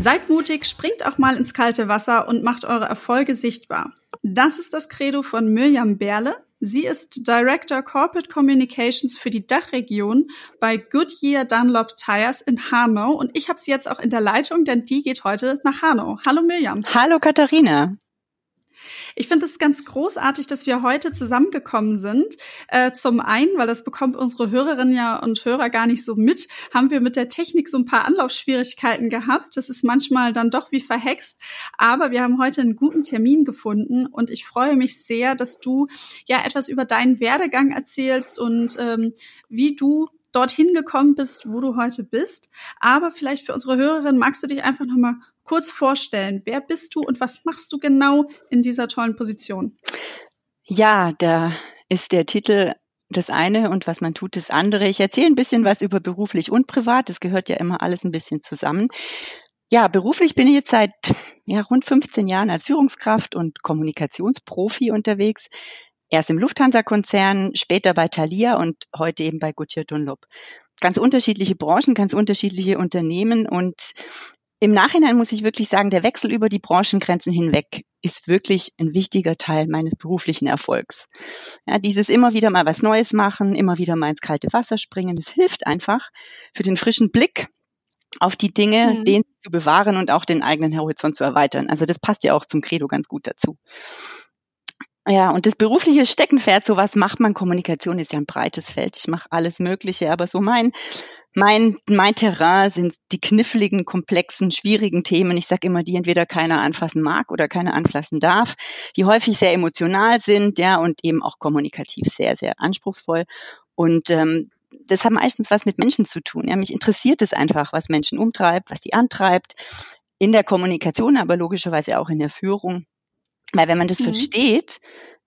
Seid mutig, springt auch mal ins kalte Wasser und macht eure Erfolge sichtbar. Das ist das Credo von Mirjam Berle. Sie ist Director Corporate Communications für die Dachregion bei Goodyear Dunlop Tires in Hanau und ich habe sie jetzt auch in der Leitung, denn die geht heute nach Hanau. Hallo Mirjam. Hallo Katharina. Ich finde es ganz großartig, dass wir heute zusammengekommen sind. Äh, zum einen, weil das bekommt unsere Hörerinnen ja und Hörer gar nicht so mit, haben wir mit der Technik so ein paar Anlaufschwierigkeiten gehabt. Das ist manchmal dann doch wie verhext. Aber wir haben heute einen guten Termin gefunden und ich freue mich sehr, dass du ja etwas über deinen Werdegang erzählst und ähm, wie du dorthin gekommen bist, wo du heute bist. Aber vielleicht für unsere Hörerinnen magst du dich einfach nochmal kurz vorstellen. Wer bist du und was machst du genau in dieser tollen Position? Ja, da ist der Titel das eine und was man tut, das andere. Ich erzähle ein bisschen was über beruflich und privat. Das gehört ja immer alles ein bisschen zusammen. Ja, beruflich bin ich jetzt seit ja, rund 15 Jahren als Führungskraft und Kommunikationsprofi unterwegs. Erst im Lufthansa-Konzern, später bei Thalia und heute eben bei Goodyear Dunlop. Ganz unterschiedliche Branchen, ganz unterschiedliche Unternehmen und im Nachhinein muss ich wirklich sagen, der Wechsel über die Branchengrenzen hinweg ist wirklich ein wichtiger Teil meines beruflichen Erfolgs. Ja, dieses immer wieder mal was Neues machen, immer wieder mal ins kalte Wasser springen, es hilft einfach für den frischen Blick auf die Dinge, mhm. den zu bewahren und auch den eigenen Horizont zu erweitern. Also das passt ja auch zum Credo ganz gut dazu. Ja, und das berufliche Steckenpferd, so was macht man? Kommunikation ist ja ein breites Feld. Ich mache alles Mögliche, aber so mein mein, mein Terrain sind die kniffligen, komplexen, schwierigen Themen. Ich sage immer, die entweder keiner anfassen mag oder keiner anfassen darf, die häufig sehr emotional sind, ja, und eben auch kommunikativ sehr, sehr anspruchsvoll. Und ähm, das hat meistens was mit Menschen zu tun. Ja, mich interessiert es einfach, was Menschen umtreibt, was sie antreibt. In der Kommunikation, aber logischerweise auch in der Führung. Weil wenn man das mhm. versteht,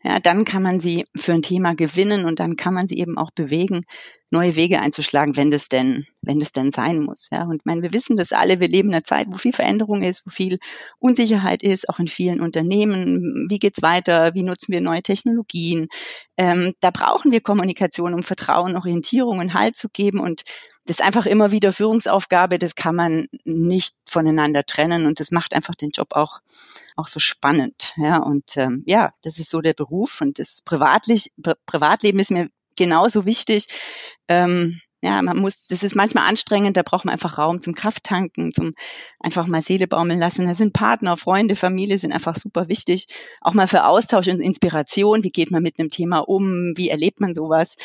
ja, dann kann man sie für ein Thema gewinnen und dann kann man sie eben auch bewegen, neue Wege einzuschlagen, wenn das denn, wenn das denn sein muss. Ja, und ich meine, wir wissen das alle, wir leben in einer Zeit, wo viel Veränderung ist, wo viel Unsicherheit ist, auch in vielen Unternehmen. Wie geht's weiter? Wie nutzen wir neue Technologien? Ähm, da brauchen wir Kommunikation, um Vertrauen, Orientierung und Halt zu geben und das ist einfach immer wieder Führungsaufgabe, das kann man nicht voneinander trennen und das macht einfach den Job auch, auch so spannend. Ja, und ähm, ja, das ist so der Beruf und das Privatlich, Privatleben ist mir genauso wichtig. Ähm, ja, man muss, das ist manchmal anstrengend, da braucht man einfach Raum zum Krafttanken, zum einfach mal Seele baumeln lassen. Da sind Partner, Freunde, Familie sind einfach super wichtig. Auch mal für Austausch und Inspiration. Wie geht man mit einem Thema um? Wie erlebt man sowas?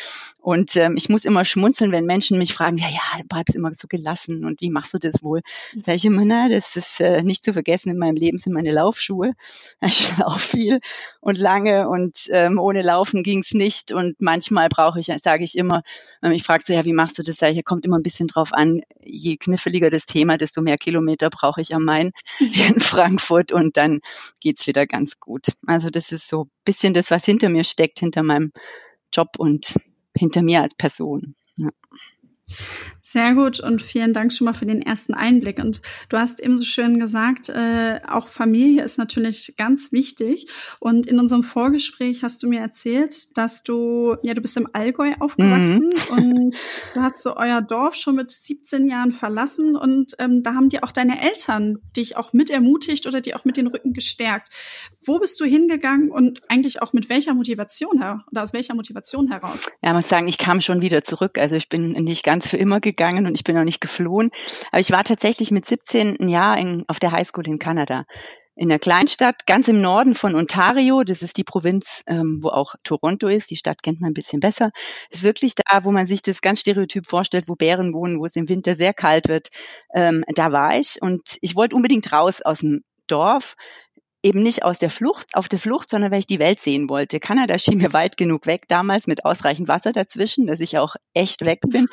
Und ähm, ich muss immer schmunzeln, wenn Menschen mich fragen, ja, ja, du bleibst immer so gelassen und wie machst du das wohl? Sag ich immer, na, das ist äh, nicht zu vergessen, in meinem Leben sind meine Laufschuhe. Ich laufe viel und lange und ähm, ohne Laufen ging's nicht. Und manchmal brauche ich, sage ich immer, wenn mich fragt so, ja, wie machst machst du das ja, hier kommt immer ein bisschen drauf an, je kniffliger das Thema, desto mehr Kilometer brauche ich am Main hier in Frankfurt und dann geht's wieder ganz gut. Also das ist so ein bisschen das, was hinter mir steckt, hinter meinem Job und hinter mir als Person. Ja. Sehr gut und vielen Dank schon mal für den ersten Einblick. Und du hast eben so schön gesagt, äh, auch Familie ist natürlich ganz wichtig. Und in unserem Vorgespräch hast du mir erzählt, dass du, ja, du bist im Allgäu aufgewachsen mhm. und du hast so euer Dorf schon mit 17 Jahren verlassen und ähm, da haben dir auch deine Eltern dich auch mit ermutigt oder die auch mit den Rücken gestärkt. Wo bist du hingegangen und eigentlich auch mit welcher Motivation her oder aus welcher Motivation heraus? Ja, muss sagen, ich kam schon wieder zurück. Also ich bin nicht ganz für immer gegangen und ich bin auch nicht geflohen. Aber ich war tatsächlich mit 17 ein Jahr in, auf der Highschool in Kanada. In der Kleinstadt, ganz im Norden von Ontario, das ist die Provinz, ähm, wo auch Toronto ist, die Stadt kennt man ein bisschen besser, ist wirklich da, wo man sich das ganz stereotyp vorstellt, wo Bären wohnen, wo es im Winter sehr kalt wird. Ähm, da war ich und ich wollte unbedingt raus aus dem Dorf eben nicht aus der Flucht, auf der Flucht, sondern weil ich die Welt sehen wollte. Kanada schien mir weit genug weg damals mit ausreichend Wasser dazwischen, dass ich auch echt weg bin.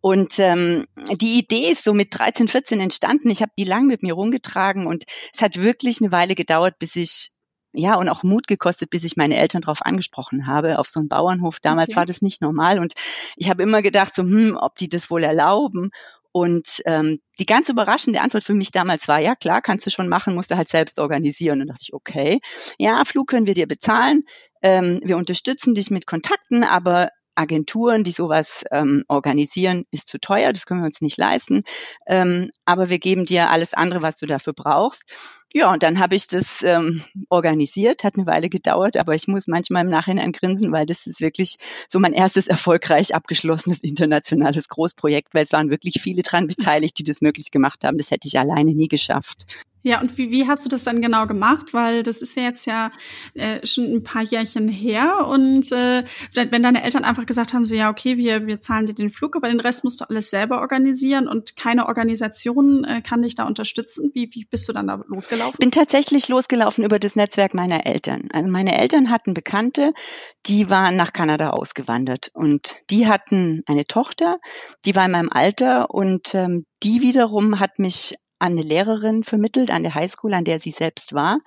Und ähm, die Idee ist so mit 13, 14 entstanden. Ich habe die lang mit mir rumgetragen und es hat wirklich eine Weile gedauert, bis ich ja, und auch Mut gekostet, bis ich meine Eltern darauf angesprochen habe, auf so einen Bauernhof. Damals okay. war das nicht normal und ich habe immer gedacht, so, hm, ob die das wohl erlauben. Und ähm, die ganz überraschende Antwort für mich damals war, ja klar, kannst du schon machen, musst du halt selbst organisieren. Und dachte ich, okay, ja, Flug können wir dir bezahlen, ähm, wir unterstützen dich mit Kontakten, aber Agenturen, die sowas ähm, organisieren, ist zu teuer, das können wir uns nicht leisten. Ähm, aber wir geben dir alles andere, was du dafür brauchst. Ja, und dann habe ich das ähm, organisiert, hat eine Weile gedauert, aber ich muss manchmal im Nachhinein grinsen, weil das ist wirklich so mein erstes erfolgreich abgeschlossenes internationales Großprojekt, weil es waren wirklich viele dran beteiligt, die das möglich gemacht haben. Das hätte ich alleine nie geschafft. Ja, und wie, wie hast du das dann genau gemacht? Weil das ist ja jetzt ja äh, schon ein paar Jährchen her. Und äh, wenn deine Eltern einfach gesagt haben, so ja, okay, wir, wir zahlen dir den Flug, aber den Rest musst du alles selber organisieren und keine Organisation äh, kann dich da unterstützen. Wie, wie bist du dann da losgelaufen? Bin tatsächlich losgelaufen über das Netzwerk meiner Eltern. Also meine Eltern hatten Bekannte, die waren nach Kanada ausgewandert und die hatten eine Tochter, die war in meinem Alter und ähm, die wiederum hat mich an eine Lehrerin vermittelt, an der Highschool, an der sie selbst war.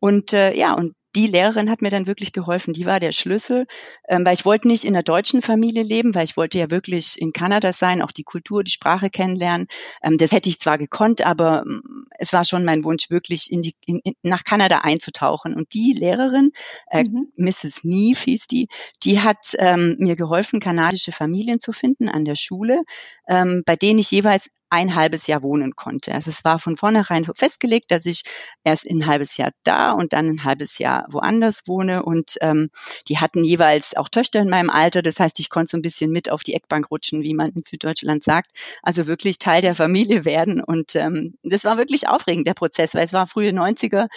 Und äh, ja, und die Lehrerin hat mir dann wirklich geholfen. Die war der Schlüssel, ähm, weil ich wollte nicht in einer deutschen Familie leben, weil ich wollte ja wirklich in Kanada sein, auch die Kultur, die Sprache kennenlernen. Ähm, das hätte ich zwar gekonnt, aber ähm, es war schon mein Wunsch, wirklich in die, in, in, nach Kanada einzutauchen. Und die Lehrerin, äh, mhm. Mrs. Neef hieß die, die hat ähm, mir geholfen, kanadische Familien zu finden an der Schule, ähm, bei denen ich jeweils ein halbes Jahr wohnen konnte. Also es war von vornherein festgelegt, dass ich erst ein halbes Jahr da und dann ein halbes Jahr woanders wohne. Und ähm, die hatten jeweils auch Töchter in meinem Alter. Das heißt, ich konnte so ein bisschen mit auf die Eckbank rutschen, wie man in Süddeutschland sagt. Also wirklich Teil der Familie werden. Und ähm, das war wirklich aufregend, der Prozess, weil es war frühe 90er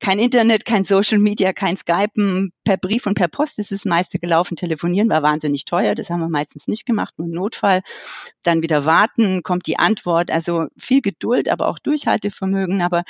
kein Internet, kein Social Media, kein Skypen, per Brief und per Post ist das meiste gelaufen. Telefonieren war wahnsinnig teuer, das haben wir meistens nicht gemacht, nur im Notfall. Dann wieder warten, kommt die Antwort. Also viel Geduld, aber auch Durchhaltevermögen. Aber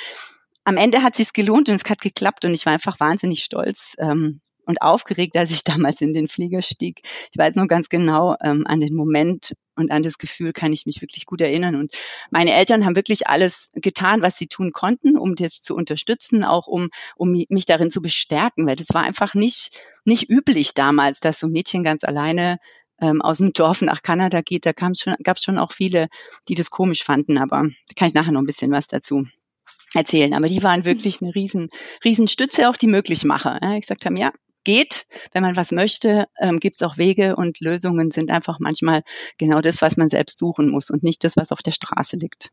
am Ende hat es sich gelohnt und es hat geklappt und ich war einfach wahnsinnig stolz. Ähm, und aufgeregt, als ich damals in den Flieger stieg. Ich weiß noch ganz genau ähm, an den Moment und an das Gefühl kann ich mich wirklich gut erinnern. Und meine Eltern haben wirklich alles getan, was sie tun konnten, um das zu unterstützen, auch um, um mich darin zu bestärken, weil das war einfach nicht, nicht üblich damals, dass so ein Mädchen ganz alleine ähm, aus dem Dorf nach Kanada geht. Da gab es schon, gab's schon auch viele, die das komisch fanden, aber da kann ich nachher noch ein bisschen was dazu erzählen. Aber die waren wirklich eine riesen, riesen Stütze, auch die Möglichmacher. Ja, ich gesagt haben, ja, geht. Wenn man was möchte, ähm, gibt es auch Wege und Lösungen sind einfach manchmal genau das, was man selbst suchen muss und nicht das, was auf der Straße liegt.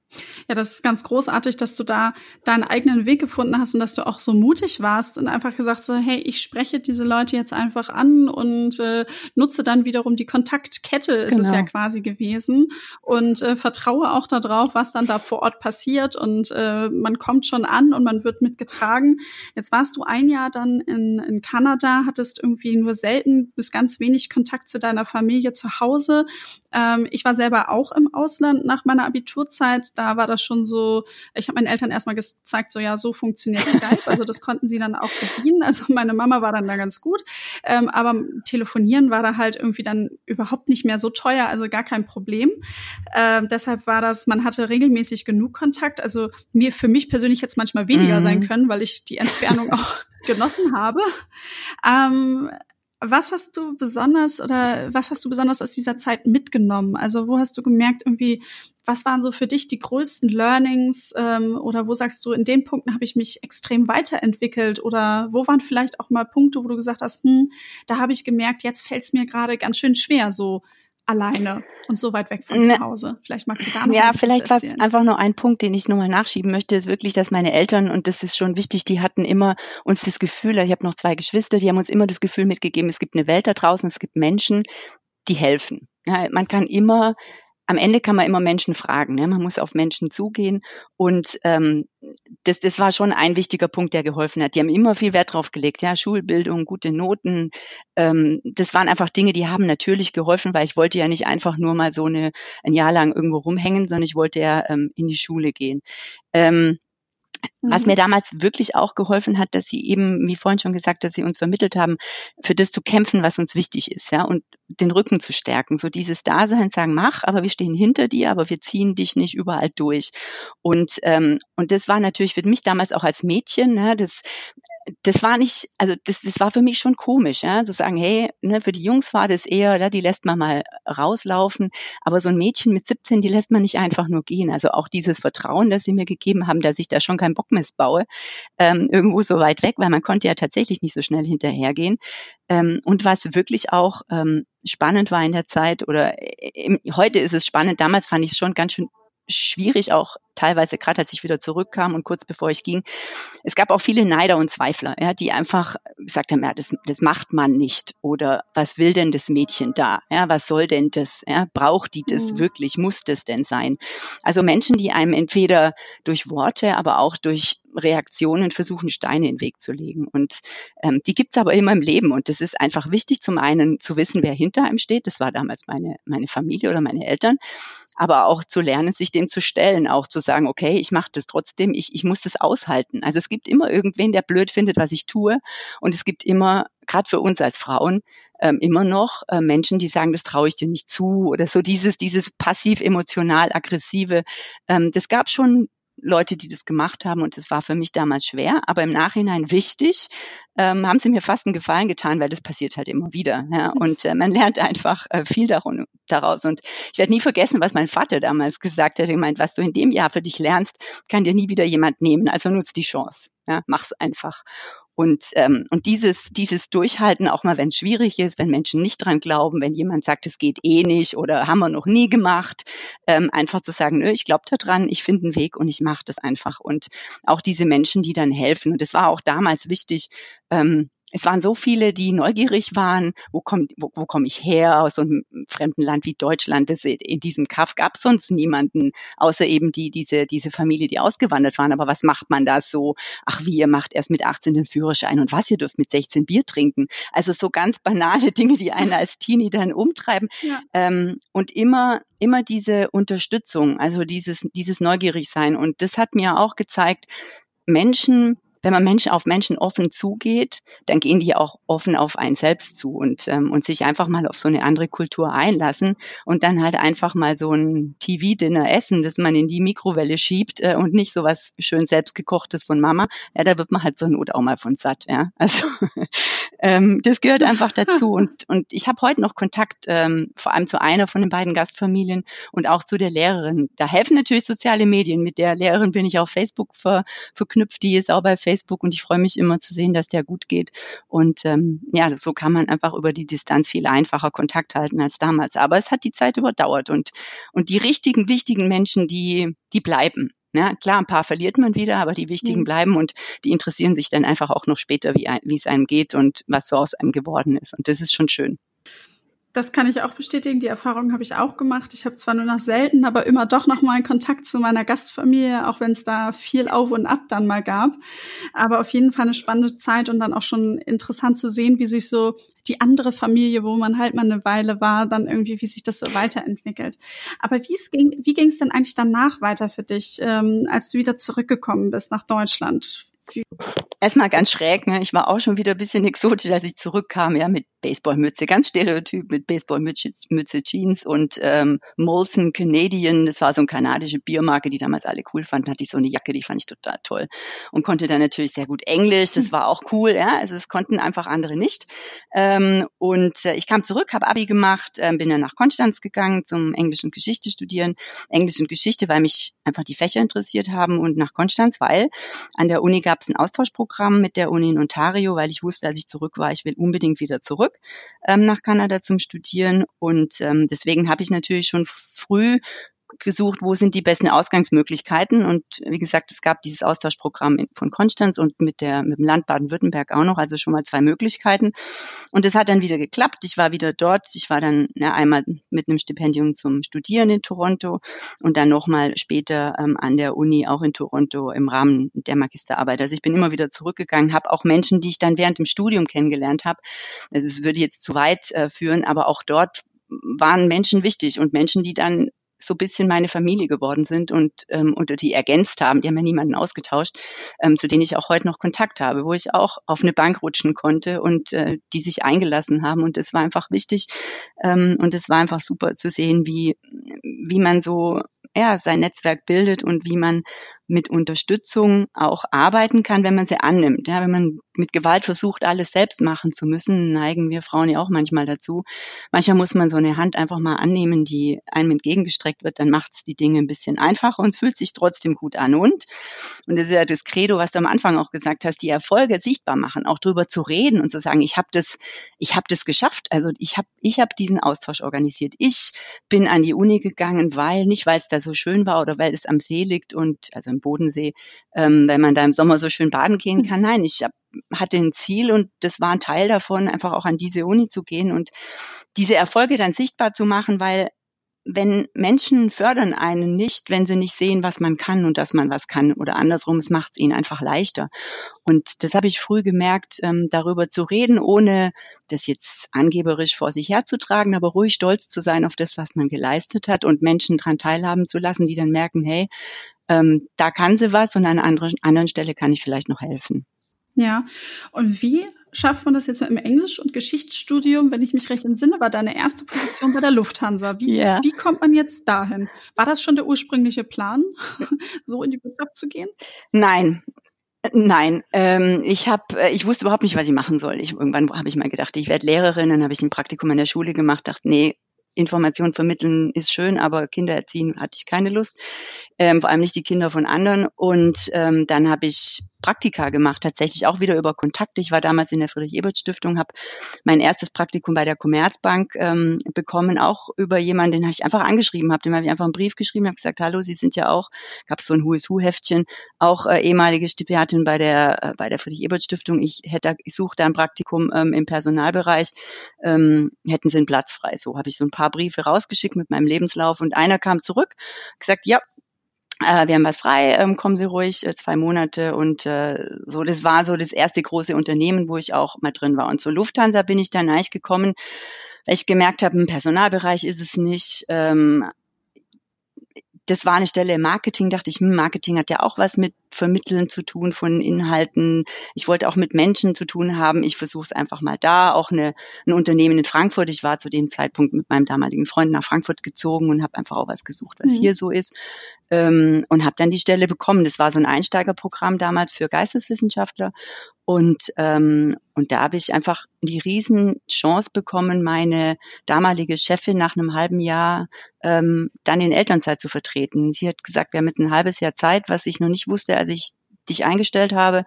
Ja, das ist ganz großartig, dass du da deinen eigenen Weg gefunden hast und dass du auch so mutig warst und einfach gesagt so, hey, ich spreche diese Leute jetzt einfach an und äh, nutze dann wiederum die Kontaktkette, ist genau. es ja genau. quasi gewesen und äh, vertraue auch darauf, was dann da vor Ort passiert und äh, man kommt schon an und man wird mitgetragen. Jetzt warst du ein Jahr dann in, in Kanada, hattest irgendwie nur selten bis ganz wenig Kontakt zu deiner Familie zu Hause. Ähm, ich war selber auch im Ausland nach meiner Abiturzeit. Da war das schon so, ich habe meinen Eltern erstmal gezeigt, so ja, so funktioniert Skype. Also das konnten sie dann auch bedienen. Also meine Mama war dann da ganz gut. Ähm, aber telefonieren war da halt irgendwie dann überhaupt nicht mehr so teuer, also gar kein Problem. Ähm, deshalb war das, man hatte regelmäßig genug Kontakt. Also mir, für mich persönlich jetzt manchmal weniger mhm. sein können, weil ich die Entfernung auch genossen habe. Ähm, was hast du besonders oder was hast du besonders aus dieser Zeit mitgenommen? Also wo hast du gemerkt, irgendwie, was waren so für dich die größten Learnings ähm, oder wo sagst du, in den Punkten habe ich mich extrem weiterentwickelt oder wo waren vielleicht auch mal Punkte, wo du gesagt hast, hm, da habe ich gemerkt, jetzt fällt es mir gerade ganz schön schwer, so alleine und so weit weg von zu Hause. Vielleicht magst du da noch Ja, vielleicht war es einfach nur ein Punkt, den ich nochmal nachschieben möchte, ist wirklich, dass meine Eltern, und das ist schon wichtig, die hatten immer uns das Gefühl, ich habe noch zwei Geschwister, die haben uns immer das Gefühl mitgegeben, es gibt eine Welt da draußen, es gibt Menschen, die helfen. Ja, man kann immer am Ende kann man immer Menschen fragen. Ne? Man muss auf Menschen zugehen. Und ähm, das, das war schon ein wichtiger Punkt, der geholfen hat. Die haben immer viel Wert drauf gelegt. Ja, Schulbildung, gute Noten. Ähm, das waren einfach Dinge, die haben natürlich geholfen, weil ich wollte ja nicht einfach nur mal so eine, ein Jahr lang irgendwo rumhängen, sondern ich wollte ja ähm, in die Schule gehen. Ähm, was mhm. mir damals wirklich auch geholfen hat, dass sie eben, wie vorhin schon gesagt, dass sie uns vermittelt haben, für das zu kämpfen, was uns wichtig ist, ja, und den Rücken zu stärken. So dieses Dasein, sagen, mach, aber wir stehen hinter dir, aber wir ziehen dich nicht überall durch. Und, ähm, und das war natürlich für mich damals auch als Mädchen, ne, das das war nicht, also das, das war für mich schon komisch, ja, zu sagen, hey, ne, für die Jungs war das eher, ja, die lässt man mal rauslaufen, aber so ein Mädchen mit 17, die lässt man nicht einfach nur gehen. Also auch dieses Vertrauen, das sie mir gegeben haben, dass ich da schon keinen Bock missbaue, ähm, irgendwo so weit weg, weil man konnte ja tatsächlich nicht so schnell hinterhergehen. Ähm, und was wirklich auch ähm, spannend war in der Zeit, oder äh, im, heute ist es spannend, damals fand ich es schon ganz schön schwierig auch teilweise, gerade als ich wieder zurückkam und kurz bevor ich ging. Es gab auch viele Neider und Zweifler, ja, die einfach gesagt haben, ja, das, das macht man nicht. Oder was will denn das Mädchen da? Ja, was soll denn das? Ja, braucht die das mhm. wirklich? Muss das denn sein? Also Menschen, die einem entweder durch Worte, aber auch durch Reaktionen versuchen, Steine in den Weg zu legen. Und ähm, die gibt's aber immer im Leben. Und das ist einfach wichtig, zum einen zu wissen, wer hinter einem steht. Das war damals meine, meine Familie oder meine Eltern aber auch zu lernen, sich dem zu stellen, auch zu sagen, okay, ich mache das trotzdem, ich, ich muss das aushalten. Also es gibt immer irgendwen, der blöd findet, was ich tue. Und es gibt immer, gerade für uns als Frauen, ähm, immer noch äh, Menschen, die sagen, das traue ich dir nicht zu oder so dieses, dieses passiv emotional aggressive. Ähm, das gab schon Leute, die das gemacht haben und das war für mich damals schwer, aber im Nachhinein wichtig, ähm, haben sie mir fast einen Gefallen getan, weil das passiert halt immer wieder. Ja? Mhm. Und äh, man lernt einfach äh, viel darum, daraus. Und ich werde nie vergessen, was mein Vater damals gesagt hat. Er meint, was du in dem Jahr für dich lernst, kann dir nie wieder jemand nehmen. Also nutz die Chance. Ja? Mach's einfach. Und, ähm, und dieses, dieses Durchhalten, auch mal wenn es schwierig ist, wenn Menschen nicht dran glauben, wenn jemand sagt, es geht eh nicht oder haben wir noch nie gemacht, ähm, einfach zu sagen, nö, ich glaube da dran, ich finde einen Weg und ich mache das einfach. Und auch diese Menschen, die dann helfen. Und es war auch damals wichtig, ähm, es waren so viele, die neugierig waren, wo komme wo, wo komm ich her, aus so einem fremden Land wie Deutschland. Das, in diesem Kaff gab es sonst niemanden, außer eben die, diese, diese Familie, die ausgewandert waren. Aber was macht man da so? Ach, wie, ihr macht erst mit 18 den Führerschein und was, ihr dürft mit 16 Bier trinken. Also so ganz banale Dinge, die einen als Teenie dann umtreiben. Ja. Ähm, und immer, immer diese Unterstützung, also dieses, dieses Neugierigsein. Und das hat mir auch gezeigt, Menschen wenn man Menschen auf Menschen offen zugeht, dann gehen die auch offen auf einen selbst zu und, ähm, und sich einfach mal auf so eine andere Kultur einlassen und dann halt einfach mal so ein TV-Dinner essen, das man in die Mikrowelle schiebt äh, und nicht so was schön selbstgekochtes von Mama. Ja, da wird man halt zur Not auch mal von satt. Ja, also ähm, das gehört einfach dazu und und ich habe heute noch Kontakt, ähm, vor allem zu einer von den beiden Gastfamilien und auch zu der Lehrerin. Da helfen natürlich soziale Medien. Mit der Lehrerin bin ich auf Facebook ver, verknüpft, die ist auch bei Facebook Facebook und ich freue mich immer zu sehen, dass der gut geht. Und ähm, ja, so kann man einfach über die Distanz viel einfacher Kontakt halten als damals. Aber es hat die Zeit überdauert und, und die richtigen, wichtigen Menschen, die, die bleiben. Ja, klar, ein paar verliert man wieder, aber die wichtigen mhm. bleiben und die interessieren sich dann einfach auch noch später, wie, wie es einem geht und was so aus einem geworden ist. Und das ist schon schön. Das kann ich auch bestätigen. Die Erfahrung habe ich auch gemacht. Ich habe zwar nur noch selten, aber immer doch noch mal Kontakt zu meiner Gastfamilie, auch wenn es da viel Auf und Ab dann mal gab. Aber auf jeden Fall eine spannende Zeit und dann auch schon interessant zu sehen, wie sich so die andere Familie, wo man halt mal eine Weile war, dann irgendwie, wie sich das so weiterentwickelt. Aber wie es ging, wie ging es denn eigentlich danach weiter für dich, ähm, als du wieder zurückgekommen bist nach Deutschland? Erstmal ganz schräg, ne? Ich war auch schon wieder ein bisschen exotisch, als ich zurückkam, ja, mit Baseballmütze, ganz stereotyp mit Baseballmütze, Mütze, Jeans und ähm, Molson Canadian, das war so eine kanadische Biermarke, die damals alle cool fanden, hatte ich so eine Jacke, die fand ich total toll und konnte dann natürlich sehr gut Englisch, das war auch cool, ja, also es konnten einfach andere nicht. Ähm, und äh, ich kam zurück, habe Abi gemacht, äh, bin dann nach Konstanz gegangen zum englischen Geschichte studieren, Englisch und Geschichte, weil mich einfach die Fächer interessiert haben und nach Konstanz, weil an der Uni gab es ein Austauschprogramm mit der Uni in Ontario, weil ich wusste, als ich zurück war, ich will unbedingt wieder zurück ähm, nach Kanada zum Studieren. Und ähm, deswegen habe ich natürlich schon früh gesucht, wo sind die besten Ausgangsmöglichkeiten. Und wie gesagt, es gab dieses Austauschprogramm von Konstanz und mit, der, mit dem Land Baden-Württemberg auch noch, also schon mal zwei Möglichkeiten. Und es hat dann wieder geklappt. Ich war wieder dort. Ich war dann ja, einmal mit einem Stipendium zum Studieren in Toronto und dann nochmal später ähm, an der Uni auch in Toronto im Rahmen der Magisterarbeit. Also ich bin immer wieder zurückgegangen, habe auch Menschen, die ich dann während dem Studium kennengelernt habe. Also es würde jetzt zu weit äh, führen, aber auch dort waren Menschen wichtig und Menschen, die dann so bisschen meine Familie geworden sind und ähm, oder die ergänzt haben. Die haben ja niemanden ausgetauscht, ähm, zu denen ich auch heute noch Kontakt habe, wo ich auch auf eine Bank rutschen konnte und äh, die sich eingelassen haben. Und es war einfach wichtig ähm, und es war einfach super zu sehen, wie wie man so ja sein Netzwerk bildet und wie man mit Unterstützung auch arbeiten kann, wenn man sie annimmt. Ja, wenn man mit Gewalt versucht, alles selbst machen zu müssen, neigen wir Frauen ja auch manchmal dazu. Manchmal muss man so eine Hand einfach mal annehmen, die einem entgegengestreckt wird, dann macht es die Dinge ein bisschen einfacher und es fühlt sich trotzdem gut an. Und, und das ist ja das Credo, was du am Anfang auch gesagt hast, die Erfolge sichtbar machen, auch drüber zu reden und zu sagen, ich habe das, ich habe das geschafft. Also ich habe ich hab diesen Austausch organisiert. Ich bin an die Uni gegangen, weil, nicht weil es da so schön war oder weil es am See liegt und, also im Bodensee, ähm, weil man da im Sommer so schön baden gehen kann. Nein, ich hab, hatte ein Ziel und das war ein Teil davon, einfach auch an diese Uni zu gehen und diese Erfolge dann sichtbar zu machen, weil wenn Menschen fördern einen nicht, wenn sie nicht sehen, was man kann und dass man was kann oder andersrum, es macht es ihnen einfach leichter. Und das habe ich früh gemerkt, ähm, darüber zu reden, ohne das jetzt angeberisch vor sich herzutragen, aber ruhig stolz zu sein auf das, was man geleistet hat und Menschen daran teilhaben zu lassen, die dann merken, hey, ähm, da kann sie was und an einer anderen, anderen Stelle kann ich vielleicht noch helfen. Ja, und wie schafft man das jetzt im Englisch- und Geschichtsstudium? Wenn ich mich recht entsinne, war deine erste Position bei der Lufthansa. Wie, yeah. wie kommt man jetzt dahin? War das schon der ursprüngliche Plan, so in die Wirtschaft zu gehen? Nein, Nein, ähm, ich habe, äh, ich wusste überhaupt nicht, was ich machen soll. Ich, irgendwann habe ich mal gedacht, ich werde Lehrerin, dann habe ich ein Praktikum in der Schule gemacht, dachte, nee, Information vermitteln ist schön, aber Kinder erziehen hatte ich keine Lust, ähm, vor allem nicht die Kinder von anderen. Und ähm, dann habe ich Praktika gemacht, tatsächlich auch wieder über Kontakte. Ich war damals in der Friedrich-Ebert-Stiftung, habe mein erstes Praktikum bei der Commerzbank ähm, bekommen, auch über jemanden, den habe ich einfach angeschrieben habe, dem habe ich einfach einen Brief geschrieben, habe gesagt, hallo, Sie sind ja auch, gab es so ein Who Heftchen, auch äh, ehemalige Stipendiatin bei der äh, bei der Friedrich-Ebert-Stiftung. Ich hätte, ich suche da ein Praktikum ähm, im Personalbereich, ähm, hätten Sie einen Platz frei. So habe ich so ein paar Briefe rausgeschickt mit meinem Lebenslauf und einer kam zurück, gesagt, ja, äh, wir haben was frei, ähm, kommen Sie ruhig, äh, zwei Monate und äh, so, das war so das erste große Unternehmen, wo ich auch mal drin war. Und zur Lufthansa bin ich dann eigentlich gekommen, weil ich gemerkt habe, im Personalbereich ist es nicht. Ähm, das war eine Stelle im Marketing, dachte ich, hm, Marketing hat ja auch was mit Vermitteln zu tun von Inhalten. Ich wollte auch mit Menschen zu tun haben. Ich versuche es einfach mal da. Auch eine, ein Unternehmen in Frankfurt. Ich war zu dem Zeitpunkt mit meinem damaligen Freund nach Frankfurt gezogen und habe einfach auch was gesucht, was mhm. hier so ist. Ähm, und habe dann die Stelle bekommen. Das war so ein Einsteigerprogramm damals für Geisteswissenschaftler. Und, ähm, und da habe ich einfach die Riesenchance bekommen, meine damalige Chefin nach einem halben Jahr ähm, dann in Elternzeit zu vertreten. Sie hat gesagt, wir haben jetzt ein halbes Jahr Zeit, was ich noch nicht wusste, als ich dich eingestellt habe,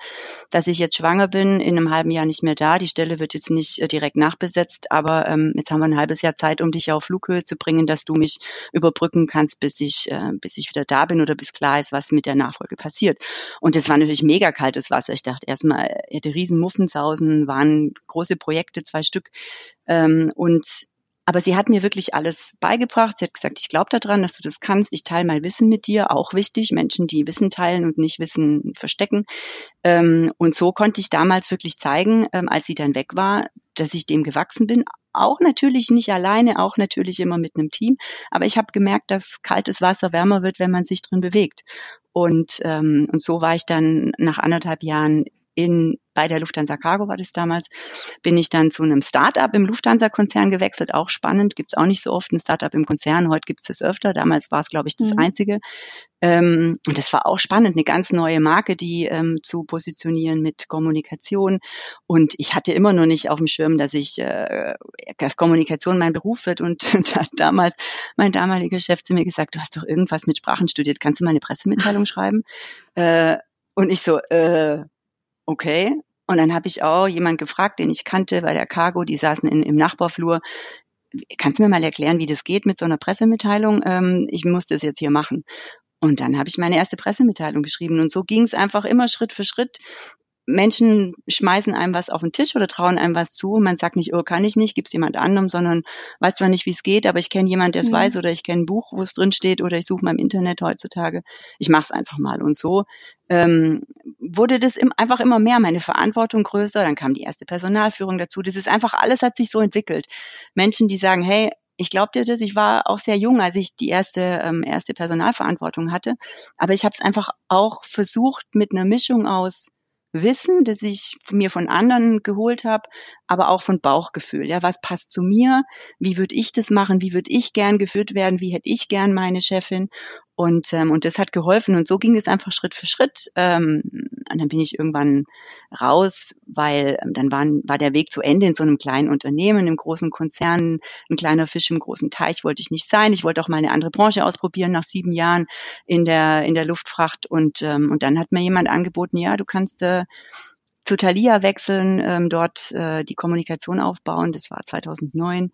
dass ich jetzt schwanger bin, in einem halben Jahr nicht mehr da. Die Stelle wird jetzt nicht äh, direkt nachbesetzt, aber ähm, jetzt haben wir ein halbes Jahr Zeit, um dich auf Flughöhe zu bringen, dass du mich überbrücken kannst, bis ich, äh, bis ich wieder da bin oder bis klar ist, was mit der Nachfolge passiert. Und das war natürlich mega kaltes Wasser. Ich dachte erstmal, er hätte riesen Muffensausen, waren große Projekte, zwei Stück. Ähm, und aber sie hat mir wirklich alles beigebracht. Sie hat gesagt, ich glaube daran, dass du das kannst. Ich teile mal Wissen mit dir, auch wichtig. Menschen, die Wissen teilen und nicht Wissen verstecken. Ähm, und so konnte ich damals wirklich zeigen, ähm, als sie dann weg war, dass ich dem gewachsen bin. Auch natürlich nicht alleine, auch natürlich immer mit einem Team. Aber ich habe gemerkt, dass kaltes Wasser wärmer wird, wenn man sich drin bewegt. Und, ähm, und so war ich dann nach anderthalb Jahren in, bei der Lufthansa Cargo war das damals, bin ich dann zu einem Startup im Lufthansa-Konzern gewechselt. Auch spannend, gibt es auch nicht so oft ein Startup im Konzern. Heute gibt es das öfter. Damals war es, glaube ich, das mhm. einzige. Ähm, und das war auch spannend, eine ganz neue Marke, die ähm, zu positionieren mit Kommunikation. Und ich hatte immer noch nicht auf dem Schirm, dass ich, äh, dass Kommunikation mein Beruf wird. Und da hat damals mein damaliger Chef zu mir gesagt, du hast doch irgendwas mit Sprachen studiert, kannst du mal eine Pressemitteilung schreiben? Äh, und ich so, äh, okay. Und dann habe ich auch jemand gefragt, den ich kannte bei der Cargo, die saßen in, im Nachbarflur. Kannst du mir mal erklären, wie das geht mit so einer Pressemitteilung? Ähm, ich muss das jetzt hier machen. Und dann habe ich meine erste Pressemitteilung geschrieben. Und so ging es einfach immer Schritt für Schritt. Menschen schmeißen einem was auf den Tisch oder trauen einem was zu. Man sagt nicht, oh, kann ich nicht, gibt's jemand anderem, sondern weiß zwar nicht, wie es geht, aber ich kenne jemand, der es mhm. weiß oder ich kenne ein Buch, wo es drin steht oder ich suche mal im Internet heutzutage. Ich mache es einfach mal. Und so ähm, wurde das im, einfach immer mehr, meine Verantwortung größer. Dann kam die erste Personalführung dazu. Das ist einfach, alles hat sich so entwickelt. Menschen, die sagen, hey, ich glaube dir das, ich war auch sehr jung, als ich die erste, ähm, erste Personalverantwortung hatte. Aber ich habe es einfach auch versucht mit einer Mischung aus Wissen, das ich mir von anderen geholt habe, aber auch von Bauchgefühl. Ja, was passt zu mir? Wie würde ich das machen? Wie würde ich gern geführt werden? Wie hätte ich gern meine Chefin? Und, ähm, und das hat geholfen. Und so ging es einfach Schritt für Schritt. Ähm, und dann bin ich irgendwann raus, weil ähm, dann waren, war der Weg zu Ende in so einem kleinen Unternehmen, im großen Konzern, ein kleiner Fisch im großen Teich wollte ich nicht sein. Ich wollte auch mal eine andere Branche ausprobieren nach sieben Jahren in der, in der Luftfracht. Und, ähm, und dann hat mir jemand angeboten, ja, du kannst äh, zu Thalia wechseln, ähm, dort äh, die Kommunikation aufbauen. Das war 2009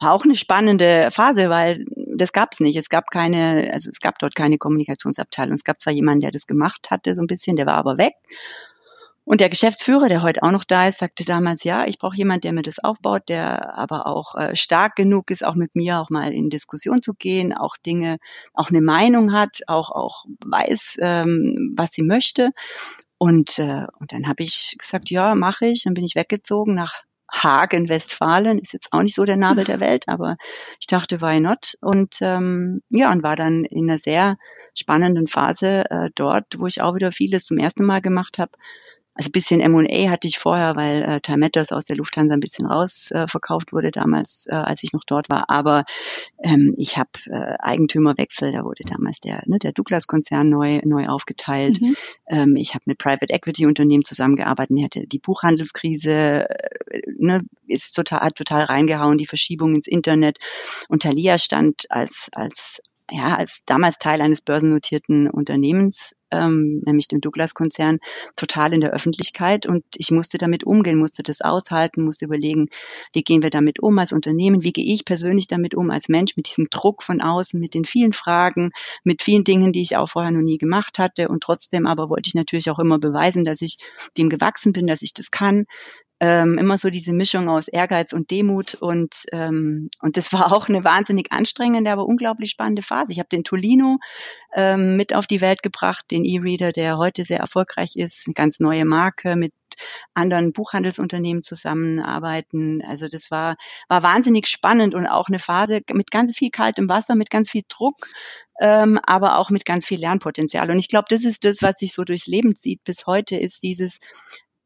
war auch eine spannende Phase, weil das gab es nicht. Es gab keine, also es gab dort keine Kommunikationsabteilung. Es gab zwar jemanden, der das gemacht hatte, so ein bisschen, der war aber weg. Und der Geschäftsführer, der heute auch noch da ist, sagte damals, ja, ich brauche jemanden, der mir das aufbaut, der aber auch äh, stark genug ist, auch mit mir auch mal in Diskussion zu gehen, auch Dinge, auch eine Meinung hat, auch auch weiß, ähm, was sie möchte. Und, äh, und dann habe ich gesagt, ja, mache ich. Dann bin ich weggezogen nach Hagen, Westfalen, ist jetzt auch nicht so der Nabel der Welt, aber ich dachte, why not? Und ähm, ja, und war dann in einer sehr spannenden Phase äh, dort, wo ich auch wieder vieles zum ersten Mal gemacht habe also bisschen M&A hatte ich vorher, weil äh, Time Matters aus der Lufthansa ein bisschen raus äh, verkauft wurde damals, äh, als ich noch dort war. Aber ähm, ich habe äh, Eigentümerwechsel, da wurde damals der, ne, der Douglas-Konzern neu, neu aufgeteilt. Mhm. Ähm, ich habe mit Private Equity Unternehmen zusammengearbeitet. Ich hatte die Buchhandelskrise, äh, ne, ist total, hat total reingehauen, die Verschiebung ins Internet. Und Thalia stand als, als ja, als damals Teil eines börsennotierten Unternehmens ähm, nämlich dem Douglas-Konzern, total in der Öffentlichkeit. Und ich musste damit umgehen, musste das aushalten, musste überlegen, wie gehen wir damit um als Unternehmen, wie gehe ich persönlich damit um als Mensch, mit diesem Druck von außen, mit den vielen Fragen, mit vielen Dingen, die ich auch vorher noch nie gemacht hatte. Und trotzdem aber wollte ich natürlich auch immer beweisen, dass ich dem gewachsen bin, dass ich das kann, ähm, immer so diese Mischung aus Ehrgeiz und Demut und ähm, und das war auch eine wahnsinnig anstrengende, aber unglaublich spannende Phase. Ich habe den Tolino ähm, mit auf die Welt gebracht, den E-Reader, der heute sehr erfolgreich ist, eine ganz neue Marke mit anderen Buchhandelsunternehmen zusammenarbeiten. Also das war war wahnsinnig spannend und auch eine Phase mit ganz viel kaltem Wasser, mit ganz viel Druck, ähm, aber auch mit ganz viel Lernpotenzial. Und ich glaube, das ist das, was sich so durchs Leben zieht bis heute, ist dieses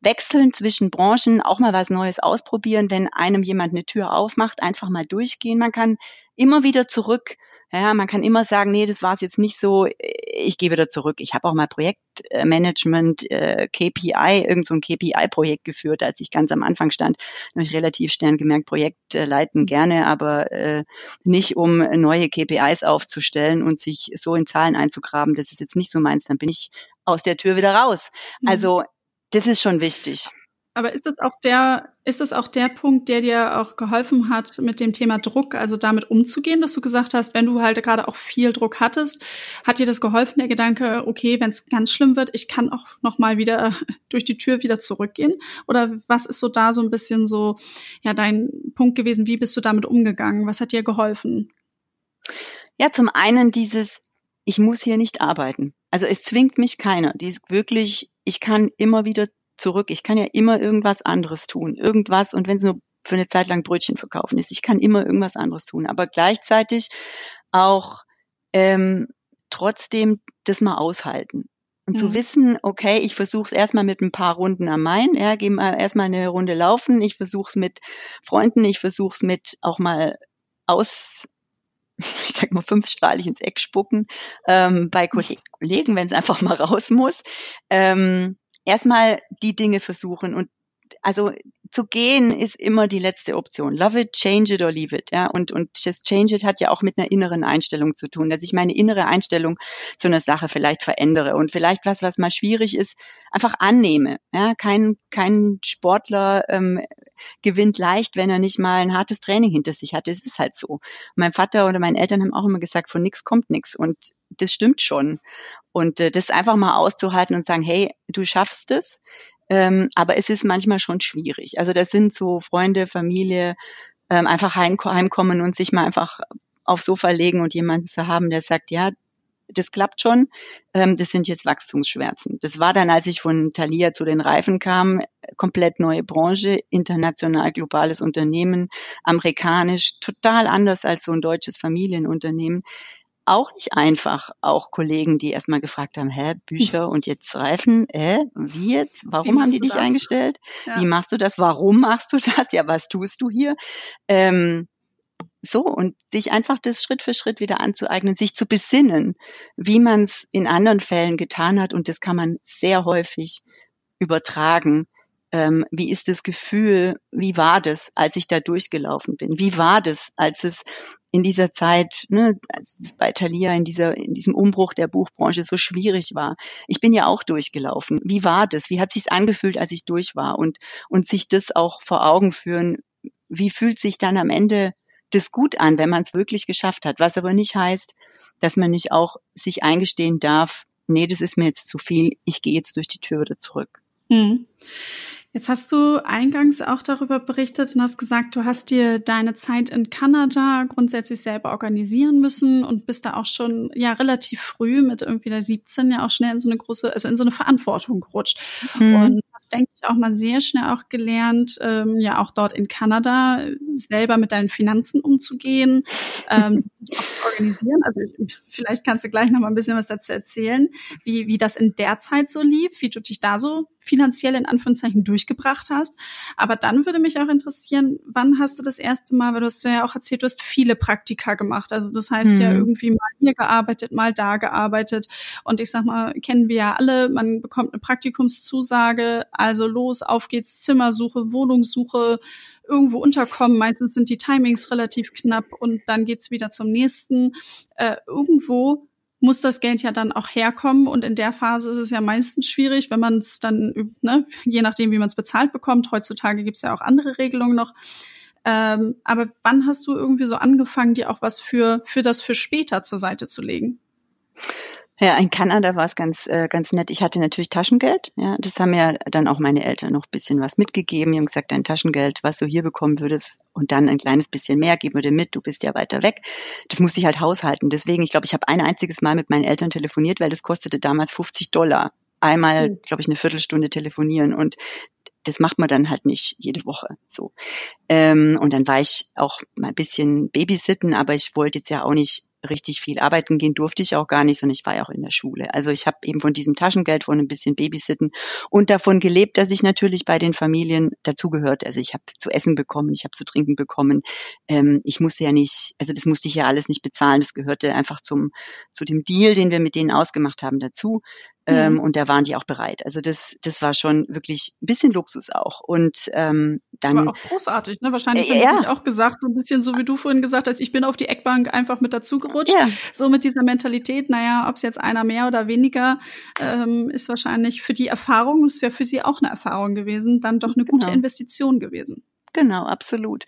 wechseln zwischen Branchen, auch mal was Neues ausprobieren, wenn einem jemand eine Tür aufmacht, einfach mal durchgehen. Man kann immer wieder zurück. Ja, man kann immer sagen, nee, das war es jetzt nicht so, ich gehe wieder zurück. Ich habe auch mal Projektmanagement, äh, KPI, irgend so ein KPI-Projekt geführt, als ich ganz am Anfang stand. Da habe ich relativ schnell gemerkt, Projekt äh, leiten gerne, aber äh, nicht um neue KPIs aufzustellen und sich so in Zahlen einzugraben. Das ist jetzt nicht so meins. Dann bin ich aus der Tür wieder raus. Mhm. Also das ist schon wichtig. Aber ist das auch der, ist das auch der Punkt, der dir auch geholfen hat, mit dem Thema Druck, also damit umzugehen, dass du gesagt hast, wenn du halt gerade auch viel Druck hattest, hat dir das geholfen, der Gedanke, okay, wenn es ganz schlimm wird, ich kann auch noch mal wieder durch die Tür wieder zurückgehen? Oder was ist so da so ein bisschen so, ja, dein Punkt gewesen? Wie bist du damit umgegangen? Was hat dir geholfen? Ja, zum einen dieses, ich muss hier nicht arbeiten. Also es zwingt mich keiner. Die wirklich ich kann immer wieder zurück. Ich kann ja immer irgendwas anderes tun. Irgendwas, und wenn es nur für eine Zeit lang Brötchen verkaufen ist, ich kann immer irgendwas anderes tun. Aber gleichzeitig auch ähm, trotzdem das mal aushalten. Und mhm. zu wissen, okay, ich versuche es erstmal mit ein paar Runden am Main, ja, gehe mal erstmal eine Runde laufen, ich versuche es mit Freunden, ich versuche es mit auch mal aus, ich sag mal, fünfstrahlig ins Eck spucken ähm, bei Kollegen, wenn es einfach mal raus muss. Ähm, erstmal die Dinge versuchen und also zu gehen ist immer die letzte Option. Love it, change it or leave it. Ja, und, und just change it hat ja auch mit einer inneren Einstellung zu tun, dass ich meine innere Einstellung zu einer Sache vielleicht verändere und vielleicht was, was mal schwierig ist, einfach annehme. Ja, kein, kein Sportler ähm, gewinnt leicht, wenn er nicht mal ein hartes Training hinter sich hatte. Es ist halt so. Mein Vater oder meine Eltern haben auch immer gesagt, von nichts kommt nichts. Und das stimmt schon. Und äh, das einfach mal auszuhalten und sagen, hey, du schaffst es. Ähm, aber es ist manchmal schon schwierig. Also das sind so Freunde, Familie, ähm, einfach heim, heimkommen und sich mal einfach aufs Sofa legen und jemanden zu haben, der sagt, ja, das klappt schon. Ähm, das sind jetzt Wachstumsschmerzen. Das war dann, als ich von Thalia zu den Reifen kam, komplett neue Branche, international globales Unternehmen, amerikanisch, total anders als so ein deutsches Familienunternehmen. Auch nicht einfach. Auch Kollegen, die erstmal gefragt haben, hä, Bücher und jetzt Reifen, äh, wie jetzt? Warum wie haben die dich das? eingestellt? Ja. Wie machst du das? Warum machst du das? Ja, was tust du hier? Ähm, so, und sich einfach das Schritt für Schritt wieder anzueignen, sich zu besinnen, wie man es in anderen Fällen getan hat. Und das kann man sehr häufig übertragen ähm, wie ist das Gefühl, wie war das, als ich da durchgelaufen bin? Wie war das, als es in dieser Zeit, ne, als es bei Thalia in dieser, in diesem Umbruch der Buchbranche so schwierig war? Ich bin ja auch durchgelaufen. Wie war das? Wie hat sich's angefühlt, als ich durch war? Und, und sich das auch vor Augen führen, wie fühlt sich dann am Ende das gut an, wenn man es wirklich geschafft hat? Was aber nicht heißt, dass man nicht auch sich eingestehen darf, nee, das ist mir jetzt zu viel, ich gehe jetzt durch die Tür wieder zurück. Hm. Jetzt hast du eingangs auch darüber berichtet und hast gesagt, du hast dir deine Zeit in Kanada grundsätzlich selber organisieren müssen und bist da auch schon ja relativ früh mit irgendwie der 17 ja auch schnell in so eine große, also in so eine Verantwortung gerutscht. Mhm. Und hast, denke ich, auch mal sehr schnell auch gelernt, ähm, ja auch dort in Kanada selber mit deinen Finanzen umzugehen, ähm, organisieren. Also ich, vielleicht kannst du gleich noch mal ein bisschen was dazu erzählen, wie, wie das in der Zeit so lief, wie du dich da so finanziell in Anführungszeichen durchgebracht hast. Aber dann würde mich auch interessieren, wann hast du das erste Mal, weil du hast ja auch erzählt, du hast viele Praktika gemacht. Also das heißt mhm. ja irgendwie mal hier gearbeitet, mal da gearbeitet. Und ich sag mal, kennen wir ja alle, man bekommt eine Praktikumszusage, also los, auf geht's, Zimmersuche, Wohnungssuche, irgendwo unterkommen. Meistens sind die Timings relativ knapp und dann geht's wieder zum nächsten. Äh, irgendwo muss das Geld ja dann auch herkommen. Und in der Phase ist es ja meistens schwierig, wenn man es dann, ne, je nachdem, wie man es bezahlt bekommt. Heutzutage gibt es ja auch andere Regelungen noch. Ähm, aber wann hast du irgendwie so angefangen, dir auch was für, für das für später zur Seite zu legen? Ja, in Kanada war es ganz, äh, ganz nett. Ich hatte natürlich Taschengeld. Ja, das haben ja dann auch meine Eltern noch ein bisschen was mitgegeben. Die haben gesagt, dein Taschengeld, was du hier bekommen würdest, und dann ein kleines bisschen mehr, geben wir dir mit, du bist ja weiter weg. Das musste ich halt haushalten. Deswegen, ich glaube, ich habe ein einziges Mal mit meinen Eltern telefoniert, weil das kostete damals 50 Dollar. Einmal, mhm. glaube ich, eine Viertelstunde telefonieren. Und das macht man dann halt nicht jede Woche so. Ähm, und dann war ich auch mal ein bisschen babysitten, aber ich wollte jetzt ja auch nicht richtig viel arbeiten gehen durfte ich auch gar nicht, sondern ich war ja auch in der Schule. Also ich habe eben von diesem Taschengeld, von ein bisschen Babysitten und davon gelebt, dass ich natürlich bei den Familien dazugehört. Also ich habe zu essen bekommen, ich habe zu trinken bekommen. Ähm, ich musste ja nicht, also das musste ich ja alles nicht bezahlen. Das gehörte einfach zum zu dem Deal, den wir mit denen ausgemacht haben, dazu. Ähm, mhm. Und da waren die auch bereit. Also das, das war schon wirklich ein bisschen Luxus auch. Und ähm, dann. War auch großartig, ne? Wahrscheinlich äh, ja. ich auch gesagt, so ein bisschen so wie du vorhin gesagt hast, ich bin auf die Eckbank einfach mit dazu gerutscht. Ja. So mit dieser Mentalität, naja, ob es jetzt einer mehr oder weniger ähm, ist wahrscheinlich für die Erfahrung, ist ja für sie auch eine Erfahrung gewesen, dann doch eine gute genau. Investition gewesen. Genau, absolut.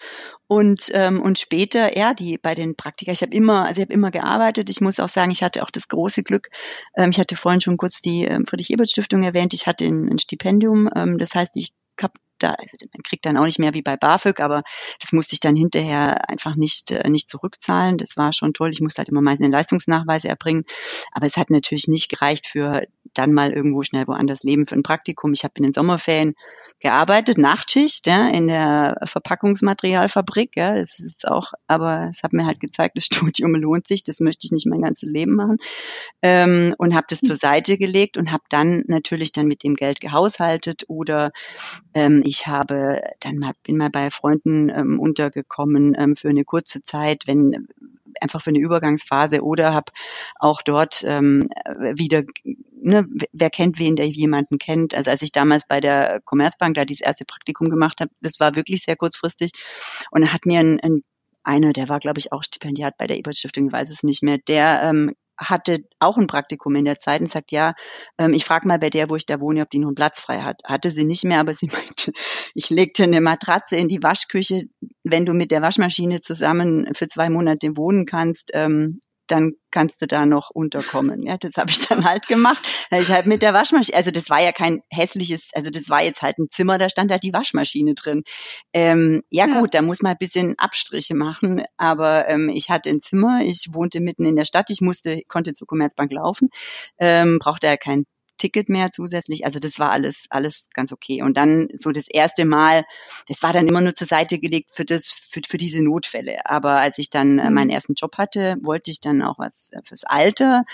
Und ähm, und später, ja, die bei den Praktika, ich habe immer, also ich habe immer gearbeitet. Ich muss auch sagen, ich hatte auch das große Glück. Ähm, ich hatte vorhin schon kurz die ähm, Friedrich-Ebert-Stiftung erwähnt. Ich hatte ein, ein Stipendium. Ähm, das heißt, ich habe da, man kriegt dann auch nicht mehr wie bei BAföG, aber das musste ich dann hinterher einfach nicht, äh, nicht zurückzahlen. Das war schon toll. Ich musste halt immer meistens den Leistungsnachweis erbringen. Aber es hat natürlich nicht gereicht für dann mal irgendwo schnell woanders leben für ein Praktikum. Ich habe in den Sommerferien gearbeitet, Nachtschicht, ja, in der Verpackungsmaterialfabrik, ja, das ist auch, aber es hat mir halt gezeigt, das Studium lohnt sich, das möchte ich nicht mein ganzes Leben machen ähm, und habe das zur Seite gelegt und habe dann natürlich dann mit dem Geld gehaushaltet oder ähm, ich habe dann mal bin mal bei Freunden ähm, untergekommen ähm, für eine kurze Zeit, wenn einfach für eine Übergangsphase oder habe auch dort ähm, wieder, ne, wer kennt wen, der jemanden kennt. Also als ich damals bei der Commerzbank da dieses erste Praktikum gemacht habe, das war wirklich sehr kurzfristig und hat mir ein, ein einer, der war, glaube ich, auch Stipendiat bei der Ebert Stiftung, ich weiß es nicht mehr, der ähm, hatte auch ein Praktikum in der Zeit und sagt, ja, ähm, ich frage mal bei der, wo ich da wohne, ob die noch einen Platz frei hat. Hatte sie nicht mehr, aber sie meinte, ich legte eine Matratze in die Waschküche. Wenn du mit der Waschmaschine zusammen für zwei Monate wohnen kannst, ähm, dann kannst du da noch unterkommen. Ja, das habe ich dann halt gemacht. Ich halt mit der Waschmaschine, also das war ja kein hässliches, also das war jetzt halt ein Zimmer, da stand halt die Waschmaschine drin. Ähm, ja, ja, gut, da muss man ein bisschen Abstriche machen, aber ähm, ich hatte ein Zimmer, ich wohnte mitten in der Stadt, ich musste, konnte zur Commerzbank laufen, ähm, brauchte ja kein Ticket mehr zusätzlich. Also das war alles, alles ganz okay. Und dann so das erste Mal, das war dann immer nur zur Seite gelegt für das, für, für diese Notfälle. Aber als ich dann äh, meinen mhm. ersten Job hatte, wollte ich dann auch was äh, fürs Alter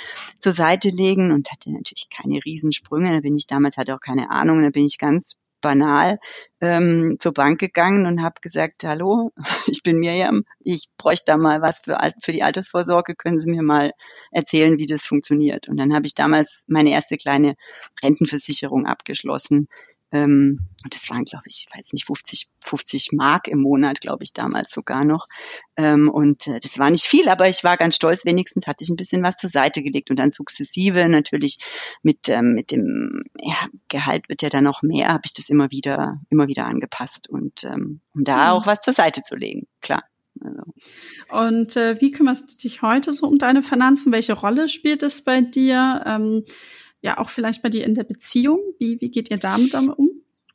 zur Seite legen und hatte natürlich keine Riesensprünge. Da bin ich damals, hatte auch keine Ahnung, da bin ich ganz banal ähm, zur Bank gegangen und habe gesagt, hallo, ich bin Miriam, ich bräuchte da mal was für, für die Altersvorsorge, können Sie mir mal erzählen, wie das funktioniert. Und dann habe ich damals meine erste kleine Rentenversicherung abgeschlossen ähm, das waren, glaube ich, weiß nicht, 50, 50 Mark im Monat, glaube ich, damals sogar noch. Ähm, und äh, das war nicht viel, aber ich war ganz stolz, wenigstens hatte ich ein bisschen was zur Seite gelegt und dann sukzessive natürlich mit, ähm, mit dem ja, Gehalt wird ja dann noch mehr, habe ich das immer wieder, immer wieder angepasst und ähm, um da mhm. auch was zur Seite zu legen, klar. Also. Und äh, wie kümmerst du dich heute so um deine Finanzen? Welche Rolle spielt es bei dir? Ähm, ja auch vielleicht bei dir in der Beziehung. Wie, wie geht ihr damit um?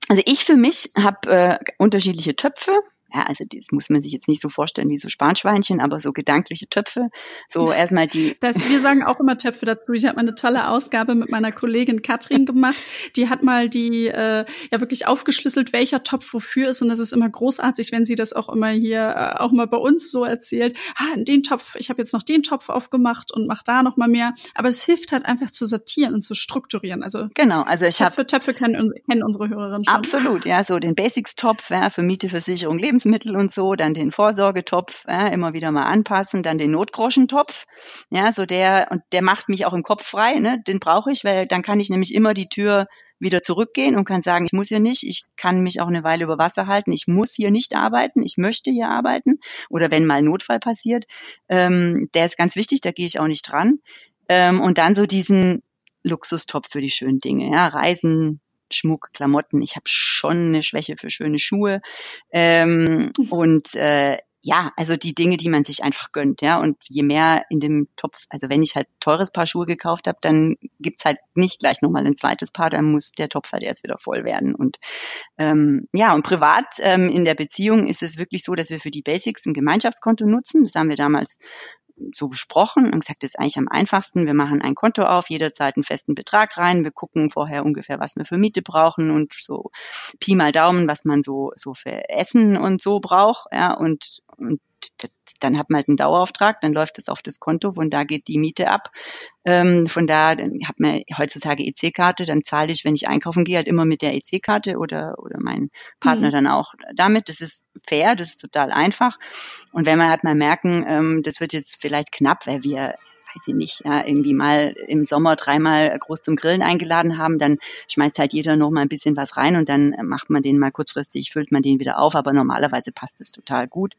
Also ich für mich habe äh, unterschiedliche Töpfe ja, also das muss man sich jetzt nicht so vorstellen wie so Spanschweinchen, aber so gedankliche Töpfe. So erstmal die. Das, wir sagen auch immer Töpfe dazu. Ich habe mal eine tolle Ausgabe mit meiner Kollegin Katrin gemacht. Die hat mal die äh, ja wirklich aufgeschlüsselt, welcher Topf wofür ist. Und das ist immer großartig, wenn sie das auch immer hier äh, auch mal bei uns so erzählt. Ah, den Topf, ich habe jetzt noch den Topf aufgemacht und mach da noch mal mehr. Aber es hilft halt einfach zu sortieren und zu strukturieren. Also genau, also ich habe Töpfe kennen, kennen unsere Hörerinnen schon. Absolut, ja, so den Basics-Topf ja, für Miete, Versicherung, Lebens Lebensmittel und so, dann den Vorsorgetopf ja, immer wieder mal anpassen, dann den Notgroschentopf, ja, so der und der macht mich auch im Kopf frei, ne? Den brauche ich, weil dann kann ich nämlich immer die Tür wieder zurückgehen und kann sagen, ich muss hier nicht, ich kann mich auch eine Weile über Wasser halten, ich muss hier nicht arbeiten, ich möchte hier arbeiten oder wenn mal Notfall passiert, ähm, der ist ganz wichtig, da gehe ich auch nicht dran. Ähm, und dann so diesen Luxustopf für die schönen Dinge, ja, Reisen, Schmuck, Klamotten. Ich habe schon eine Schwäche für schöne Schuhe. Ähm, mhm. und äh, ja, also die Dinge, die man sich einfach gönnt, ja. Und je mehr in dem Topf, also wenn ich halt teures Paar Schuhe gekauft habe, dann gibt's halt nicht gleich nochmal ein zweites Paar, dann muss der Topf halt erst wieder voll werden. Und ähm, ja, und privat ähm, in der Beziehung ist es wirklich so, dass wir für die Basics ein Gemeinschaftskonto nutzen. Das haben wir damals so besprochen und gesagt, das ist eigentlich am einfachsten. Wir machen ein Konto auf, jederzeit einen festen Betrag rein. Wir gucken vorher ungefähr, was wir für Miete brauchen und so Pi mal Daumen, was man so, so für Essen und so braucht. Ja, und, und dann hat man halt einen Dauerauftrag, dann läuft es auf das Konto, von da geht die Miete ab. Ähm, von da hat man heutzutage EC-Karte, dann zahle ich, wenn ich einkaufen gehe, halt immer mit der EC-Karte oder, oder mein Partner mhm. dann auch damit. Das ist fair, das ist total einfach. Und wenn wir halt mal merken, ähm, das wird jetzt vielleicht knapp, weil wir weiß ich nicht, ja, irgendwie mal im Sommer dreimal groß zum Grillen eingeladen haben, dann schmeißt halt jeder noch mal ein bisschen was rein und dann macht man den mal kurzfristig, füllt man den wieder auf, aber normalerweise passt es total gut.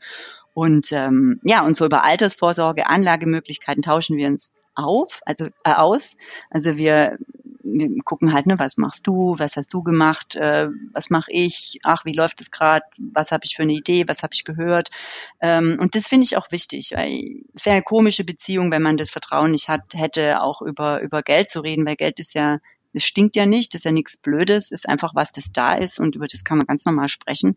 Und ähm, ja, und so über Altersvorsorge, Anlagemöglichkeiten tauschen wir uns auf, also äh, aus. Also wir, wir gucken halt, ne, was machst du, was hast du gemacht, äh, was mache ich, ach, wie läuft es gerade, was habe ich für eine Idee, was habe ich gehört. Ähm, und das finde ich auch wichtig, weil es wäre eine komische Beziehung, wenn man das Vertrauen nicht hat, hätte, auch über, über Geld zu reden, weil Geld ist ja es stinkt ja nicht, das ist ja nichts Blödes, ist einfach was, das da ist und über das kann man ganz normal sprechen.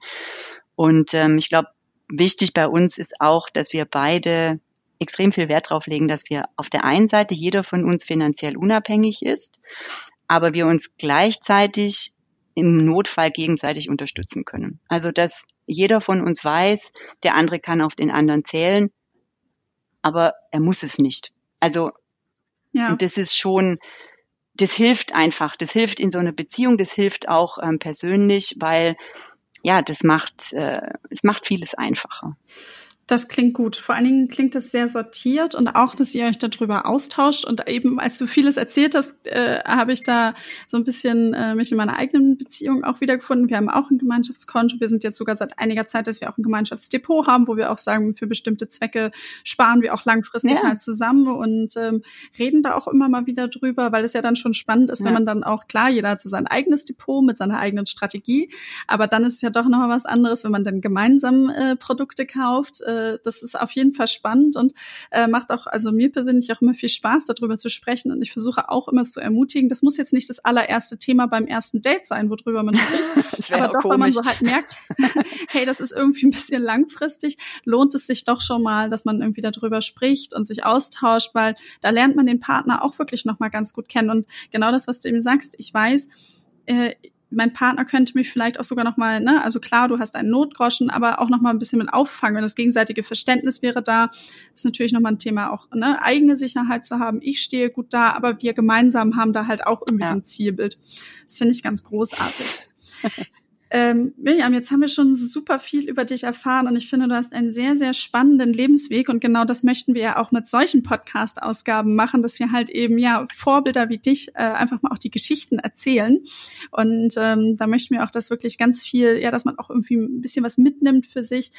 Und ähm, ich glaube, wichtig bei uns ist auch, dass wir beide extrem viel Wert darauf legen, dass wir auf der einen Seite jeder von uns finanziell unabhängig ist, aber wir uns gleichzeitig im Notfall gegenseitig unterstützen können. Also dass jeder von uns weiß, der andere kann auf den anderen zählen, aber er muss es nicht. Also ja. und das ist schon, das hilft einfach, das hilft in so einer Beziehung, das hilft auch ähm, persönlich, weil ja, das macht, äh, es macht vieles einfacher. Das klingt gut. Vor allen Dingen klingt es sehr sortiert und auch, dass ihr euch darüber austauscht. Und eben, als du vieles erzählt hast, äh, habe ich da so ein bisschen äh, mich in meiner eigenen Beziehung auch wiedergefunden. Wir haben auch ein Gemeinschaftskonto. Wir sind jetzt sogar seit einiger Zeit, dass wir auch ein Gemeinschaftsdepot haben, wo wir auch sagen, für bestimmte Zwecke sparen wir auch langfristig ja. halt zusammen und ähm, reden da auch immer mal wieder drüber, weil es ja dann schon spannend ist, ja. wenn man dann auch, klar, jeder hat so sein eigenes Depot mit seiner eigenen Strategie. Aber dann ist es ja doch nochmal was anderes, wenn man dann gemeinsam äh, Produkte kauft. Äh, äh, das ist auf jeden Fall spannend und äh, macht auch, also mir persönlich auch immer viel Spaß, darüber zu sprechen. Und ich versuche auch immer zu ermutigen. Das muss jetzt nicht das allererste Thema beim ersten Date sein, worüber man spricht. aber doch, komisch. weil man so halt merkt, hey, das ist irgendwie ein bisschen langfristig, lohnt es sich doch schon mal, dass man irgendwie darüber spricht und sich austauscht, weil da lernt man den Partner auch wirklich nochmal ganz gut kennen. Und genau das, was du eben sagst, ich weiß, äh, mein Partner könnte mich vielleicht auch sogar noch mal, ne, also klar, du hast einen Notgroschen, aber auch noch mal ein bisschen mit auffangen. Wenn das gegenseitige Verständnis wäre da, ist natürlich noch mal ein Thema auch, ne, eigene Sicherheit zu haben. Ich stehe gut da, aber wir gemeinsam haben da halt auch irgendwie ja. so ein Zielbild. Das finde ich ganz großartig. Ähm, Miriam, jetzt haben wir schon super viel über dich erfahren und ich finde, du hast einen sehr, sehr spannenden Lebensweg und genau das möchten wir ja auch mit solchen Podcast-Ausgaben machen, dass wir halt eben ja Vorbilder wie dich äh, einfach mal auch die Geschichten erzählen. Und ähm, da möchten wir auch, dass wirklich ganz viel, ja, dass man auch irgendwie ein bisschen was mitnimmt für sich.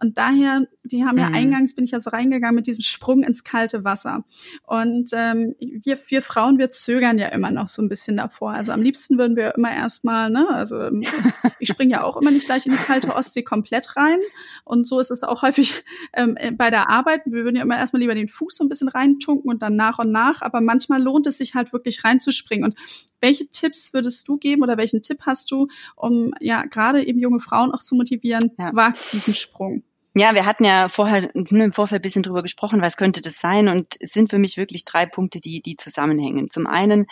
Und daher, wir haben ja mhm. eingangs, bin ich ja so reingegangen mit diesem Sprung ins kalte Wasser. Und ähm, wir, wir Frauen, wir zögern ja immer noch so ein bisschen davor, also am liebsten würden wir immer erstmal, ne, also ich springe ja auch immer nicht gleich in die kalte Ostsee komplett rein. Und so ist es auch häufig ähm, äh, bei der Arbeit. Wir würden ja immer erstmal lieber den Fuß so ein bisschen reintunken und dann nach und nach. Aber manchmal lohnt es sich halt wirklich reinzuspringen. Und welche Tipps würdest du geben oder welchen Tipp hast du, um ja gerade eben junge Frauen auch zu motivieren, ja. wagt diesen Sprung? Ja, wir hatten ja vorher im Vorfeld ein bisschen drüber gesprochen, was könnte das sein? Und es sind für mich wirklich drei Punkte, die, die zusammenhängen. Zum einen,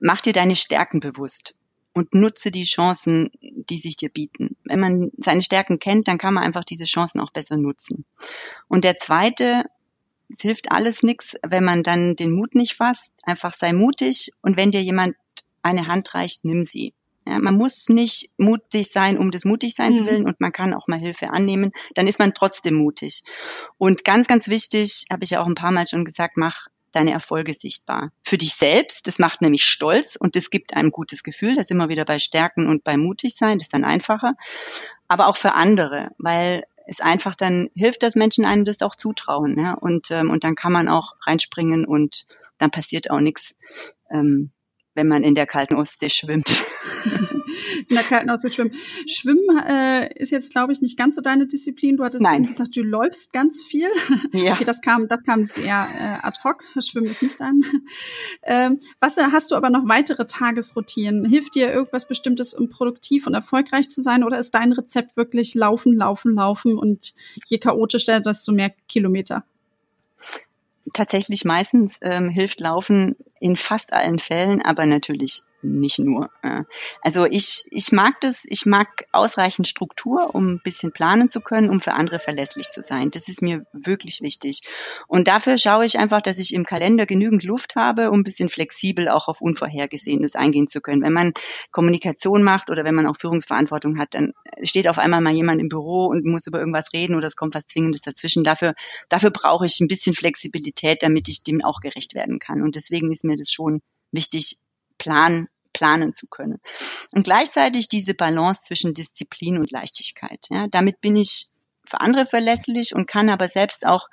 mach dir deine Stärken bewusst und nutze die Chancen, die sich dir bieten. Wenn man seine Stärken kennt, dann kann man einfach diese Chancen auch besser nutzen. Und der zweite, es hilft alles nichts, wenn man dann den Mut nicht fasst. Einfach sei mutig und wenn dir jemand eine Hand reicht, nimm sie. Ja, man muss nicht mutig sein um des Mutigseins mhm. willen und man kann auch mal Hilfe annehmen. Dann ist man trotzdem mutig. Und ganz, ganz wichtig, habe ich ja auch ein paar Mal schon gesagt, mach deine Erfolge sichtbar. Für dich selbst, das macht nämlich stolz und das gibt einem gutes Gefühl, das immer wieder bei Stärken und bei mutig sein, das ist dann einfacher. Aber auch für andere, weil es einfach dann hilft, dass Menschen einem das auch zutrauen. Ja? Und, ähm, und dann kann man auch reinspringen und dann passiert auch nichts. Ähm, wenn man in der kalten Ostsee schwimmt. in der kalten Ostsee schwimmen. Schwimmen äh, ist jetzt, glaube ich, nicht ganz so deine Disziplin. Du hattest Nein. gesagt, du läufst ganz viel. Ja. Okay, das kam, das kam sehr äh, ad hoc. Schwimmen ist nicht dein. Ähm, was äh, hast du aber noch weitere Tagesroutinen? Hilft dir irgendwas Bestimmtes, um produktiv und erfolgreich zu sein? Oder ist dein Rezept wirklich laufen, laufen, laufen und je chaotischer, desto mehr Kilometer? Tatsächlich meistens ähm, hilft Laufen in fast allen Fällen, aber natürlich nicht nur. Also ich, ich mag das, ich mag ausreichend Struktur, um ein bisschen planen zu können, um für andere verlässlich zu sein. Das ist mir wirklich wichtig. Und dafür schaue ich einfach, dass ich im Kalender genügend Luft habe, um ein bisschen flexibel auch auf Unvorhergesehenes eingehen zu können. Wenn man Kommunikation macht oder wenn man auch Führungsverantwortung hat, dann steht auf einmal mal jemand im Büro und muss über irgendwas reden oder es kommt was Zwingendes dazwischen. Dafür, dafür brauche ich ein bisschen Flexibilität, damit ich dem auch gerecht werden kann. Und deswegen ist mir das schon wichtig, Plan planen zu können. Und gleichzeitig diese Balance zwischen Disziplin und Leichtigkeit. Ja, damit bin ich für andere verlässlich und kann aber selbst auch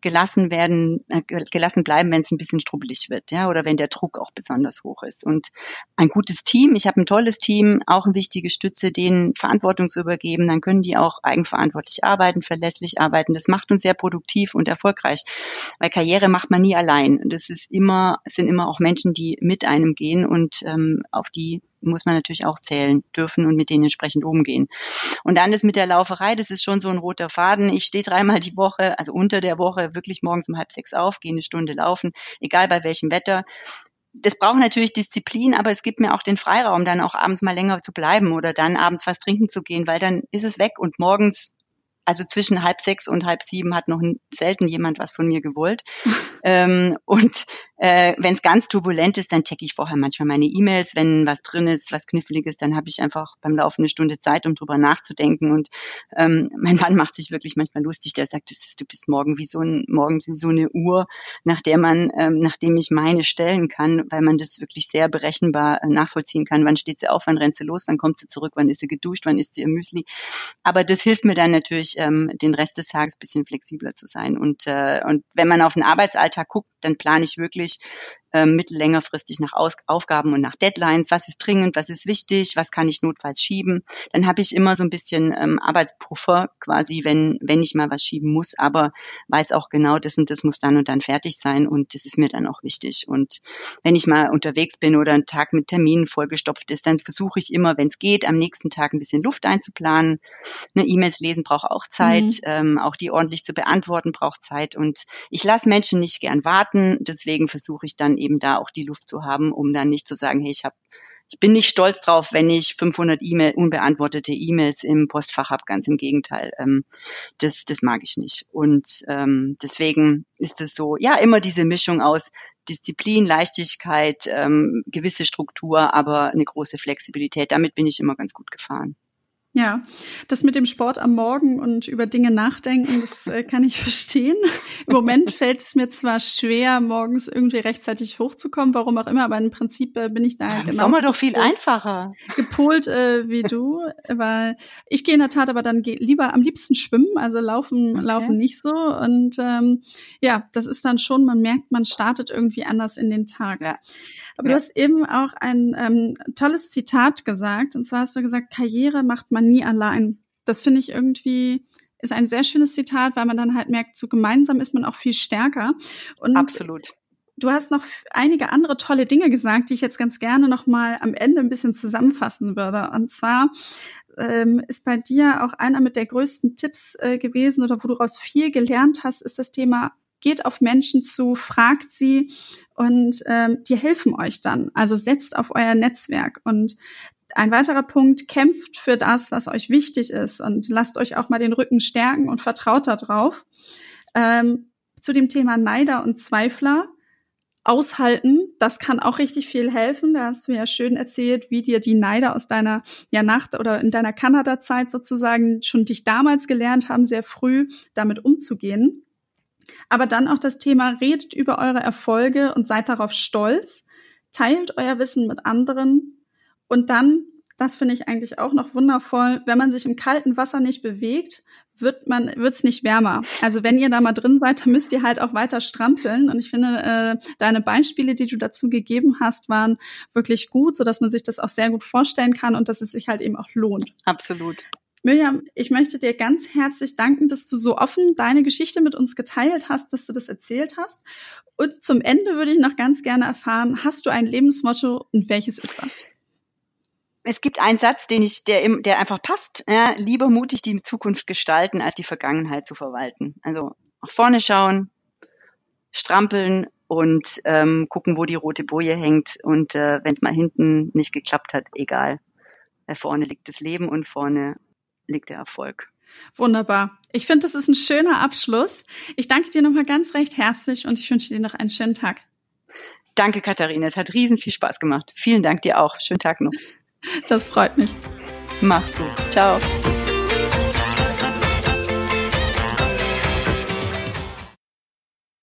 gelassen werden, äh, gelassen bleiben, wenn es ein bisschen strubbelig wird, ja, oder wenn der Druck auch besonders hoch ist. Und ein gutes Team, ich habe ein tolles Team, auch eine wichtige Stütze, denen Verantwortung zu übergeben, dann können die auch eigenverantwortlich arbeiten, verlässlich arbeiten. Das macht uns sehr produktiv und erfolgreich, weil Karriere macht man nie allein. Das ist immer, es sind immer auch Menschen, die mit einem gehen und ähm, auf die muss man natürlich auch zählen dürfen und mit denen entsprechend umgehen. Und dann ist mit der Lauferei, das ist schon so ein roter Faden. Ich stehe dreimal die Woche, also unter der Woche, wirklich morgens um halb sechs auf, gehe eine Stunde laufen, egal bei welchem Wetter das braucht natürlich Disziplin, aber es gibt mir auch den Freiraum, dann auch abends mal länger zu bleiben oder dann abends was trinken zu gehen, weil dann ist es weg und morgens also zwischen halb sechs und halb sieben hat noch selten jemand was von mir gewollt. ähm, und äh, wenn es ganz turbulent ist, dann checke ich vorher manchmal meine E-Mails. Wenn was drin ist, was kniffliges, dann habe ich einfach beim Laufen eine Stunde Zeit, um drüber nachzudenken. Und ähm, mein Mann macht sich wirklich manchmal lustig. Der sagt, das ist, du bist morgen wie so ein, morgens wie so eine Uhr, nach der man, ähm, nachdem ich meine stellen kann, weil man das wirklich sehr berechenbar äh, nachvollziehen kann. Wann steht sie auf, wann rennt sie los, wann kommt sie zurück, wann ist sie geduscht, wann isst sie ihr Müsli. Aber das hilft mir dann natürlich ähm, den Rest des Tages bisschen flexibler zu sein. Und, äh, und wenn man auf den Arbeitsalltag guckt, dann plane ich wirklich ähm, mittellängerfristig nach Aus Aufgaben und nach Deadlines, was ist dringend, was ist wichtig, was kann ich notfalls schieben. Dann habe ich immer so ein bisschen ähm, Arbeitspuffer quasi, wenn, wenn ich mal was schieben muss, aber weiß auch genau, das und das muss dann und dann fertig sein und das ist mir dann auch wichtig. Und wenn ich mal unterwegs bin oder ein Tag mit Terminen vollgestopft ist, dann versuche ich immer, wenn es geht, am nächsten Tag ein bisschen Luft einzuplanen. Eine E-Mails lesen braucht auch Zeit, mhm. ähm, auch die ordentlich zu beantworten braucht Zeit und ich lasse Menschen nicht gern warten, deswegen versuche ich dann eben da auch die Luft zu haben, um dann nicht zu sagen, hey, ich habe ich bin nicht stolz drauf, wenn ich 500 E-Mail, unbeantwortete E-Mails im Postfach habe. Ganz im Gegenteil. Ähm, das, das mag ich nicht. Und ähm, deswegen ist es so, ja, immer diese Mischung aus Disziplin, Leichtigkeit, ähm, gewisse Struktur, aber eine große Flexibilität. Damit bin ich immer ganz gut gefahren. Ja, das mit dem Sport am Morgen und über Dinge nachdenken, das äh, kann ich verstehen. Im Moment fällt es mir zwar schwer, morgens irgendwie rechtzeitig hochzukommen, warum auch immer, aber im Prinzip äh, bin ich da ja, genau. Sommer doch viel einfacher. Gepolt äh, wie du, weil ich gehe in der Tat aber dann lieber am liebsten schwimmen, also laufen, okay. laufen nicht so. Und ähm, ja, das ist dann schon, man merkt, man startet irgendwie anders in den Tag. Ja. Aber ja. du hast eben auch ein ähm, tolles Zitat gesagt, und zwar hast du gesagt, Karriere macht man nie allein. Das finde ich irgendwie ist ein sehr schönes Zitat, weil man dann halt merkt, so gemeinsam ist man auch viel stärker. Und Absolut. Du hast noch einige andere tolle Dinge gesagt, die ich jetzt ganz gerne noch mal am Ende ein bisschen zusammenfassen würde. Und zwar ähm, ist bei dir auch einer mit der größten Tipps äh, gewesen oder wo du daraus viel gelernt hast, ist das Thema geht auf Menschen zu, fragt sie und ähm, die helfen euch dann. Also setzt auf euer Netzwerk und ein weiterer Punkt, kämpft für das, was euch wichtig ist und lasst euch auch mal den Rücken stärken und vertraut darauf. Ähm, zu dem Thema Neider und Zweifler aushalten, das kann auch richtig viel helfen. Da hast du ja schön erzählt, wie dir die Neider aus deiner ja Nacht oder in deiner Kanada-Zeit sozusagen schon dich damals gelernt haben, sehr früh damit umzugehen. Aber dann auch das Thema, redet über eure Erfolge und seid darauf stolz, teilt euer Wissen mit anderen und dann, das finde ich eigentlich auch noch wundervoll, wenn man sich im kalten Wasser nicht bewegt, wird man wird's nicht wärmer. Also wenn ihr da mal drin seid, dann müsst ihr halt auch weiter strampeln. Und ich finde, äh, deine Beispiele, die du dazu gegeben hast, waren wirklich gut, so dass man sich das auch sehr gut vorstellen kann und dass es sich halt eben auch lohnt. Absolut. Mirjam, ich möchte dir ganz herzlich danken, dass du so offen deine Geschichte mit uns geteilt hast, dass du das erzählt hast. Und zum Ende würde ich noch ganz gerne erfahren, hast du ein Lebensmotto und welches ist das? es gibt einen Satz, den ich, der, der einfach passt. Ja, lieber mutig die Zukunft gestalten, als die Vergangenheit zu verwalten. Also nach vorne schauen, strampeln und ähm, gucken, wo die rote Boje hängt. Und äh, wenn es mal hinten nicht geklappt hat, egal. Da vorne liegt das Leben und vorne liegt der Erfolg. Wunderbar. Ich finde, das ist ein schöner Abschluss. Ich danke dir nochmal ganz recht herzlich und ich wünsche dir noch einen schönen Tag. Danke, Katharina. Es hat riesen viel Spaß gemacht. Vielen Dank dir auch. Schönen Tag noch. Das freut mich. Mach's gut. Ciao.